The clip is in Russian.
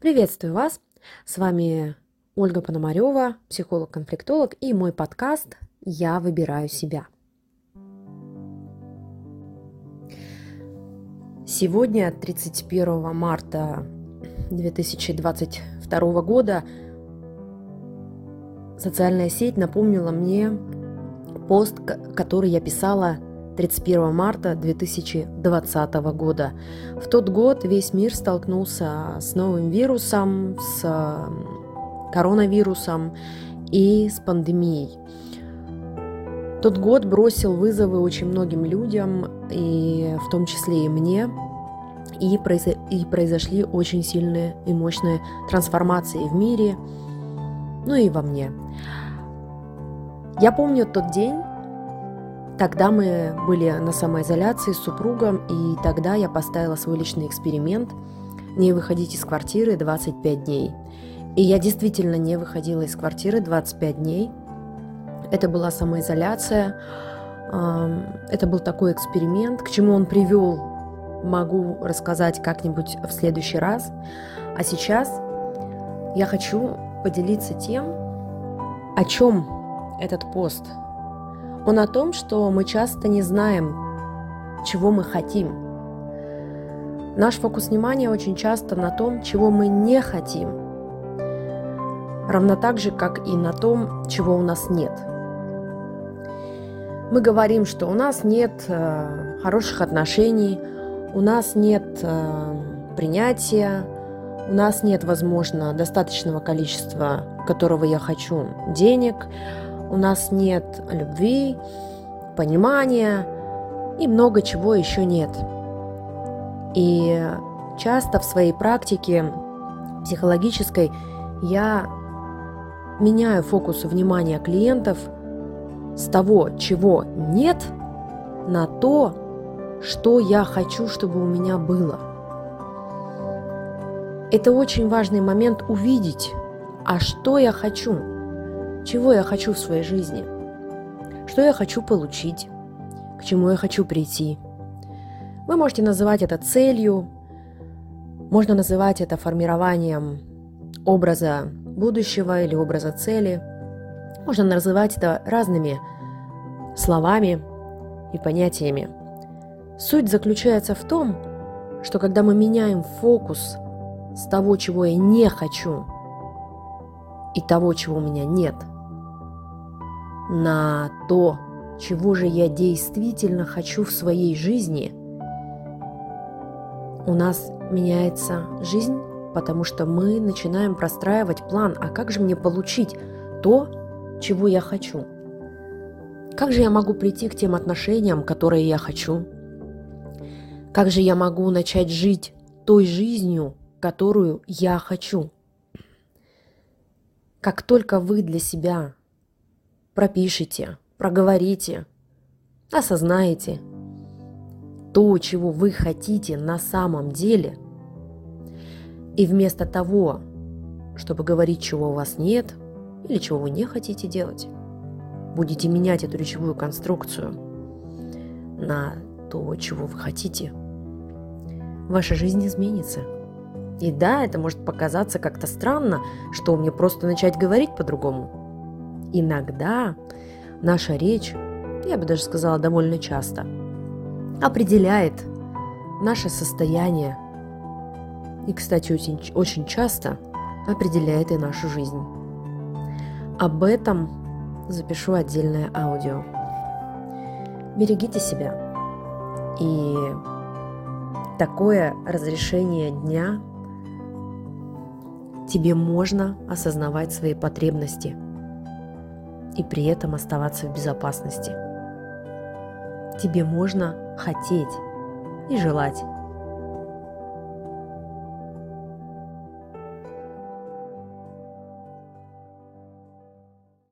Приветствую вас! С вами Ольга Пономарева, психолог-конфликтолог и мой подкаст «Я выбираю себя». Сегодня, 31 марта 2022 года, социальная сеть напомнила мне пост, который я писала 31 марта 2020 года. В тот год весь мир столкнулся с новым вирусом, с коронавирусом и с пандемией. Тот год бросил вызовы очень многим людям, и в том числе и мне, и, произо- и произошли очень сильные и мощные трансформации в мире, ну и во мне. Я помню тот день, Тогда мы были на самоизоляции с супругом, и тогда я поставила свой личный эксперимент не выходить из квартиры 25 дней. И я действительно не выходила из квартиры 25 дней. Это была самоизоляция. Это был такой эксперимент. К чему он привел, могу рассказать как-нибудь в следующий раз. А сейчас я хочу поделиться тем, о чем этот пост он о том, что мы часто не знаем, чего мы хотим. Наш фокус внимания очень часто на том, чего мы не хотим, равно так же, как и на том, чего у нас нет. Мы говорим, что у нас нет э, хороших отношений, у нас нет э, принятия, у нас нет, возможно, достаточного количества, которого я хочу, денег, у нас нет любви, понимания и много чего еще нет. И часто в своей практике психологической я меняю фокус внимания клиентов с того, чего нет, на то, что я хочу, чтобы у меня было. Это очень важный момент увидеть, а что я хочу – чего я хочу в своей жизни, что я хочу получить, к чему я хочу прийти. Вы можете называть это целью, можно называть это формированием образа будущего или образа цели. Можно называть это разными словами и понятиями. Суть заключается в том, что когда мы меняем фокус с того, чего я не хочу, и того, чего у меня нет – на то, чего же я действительно хочу в своей жизни, у нас меняется жизнь, потому что мы начинаем простраивать план, а как же мне получить то, чего я хочу? Как же я могу прийти к тем отношениям, которые я хочу? Как же я могу начать жить той жизнью, которую я хочу? Как только вы для себя пропишите, проговорите, осознаете то, чего вы хотите на самом деле, и вместо того, чтобы говорить, чего у вас нет или чего вы не хотите делать, будете менять эту речевую конструкцию на то, чего вы хотите, ваша жизнь изменится. И да, это может показаться как-то странно, что мне просто начать говорить по-другому. Иногда наша речь, я бы даже сказала довольно часто, определяет наше состояние и, кстати, очень, очень часто определяет и нашу жизнь. Об этом запишу отдельное аудио. Берегите себя. И такое разрешение дня тебе можно осознавать свои потребности – и при этом оставаться в безопасности. Тебе можно хотеть и желать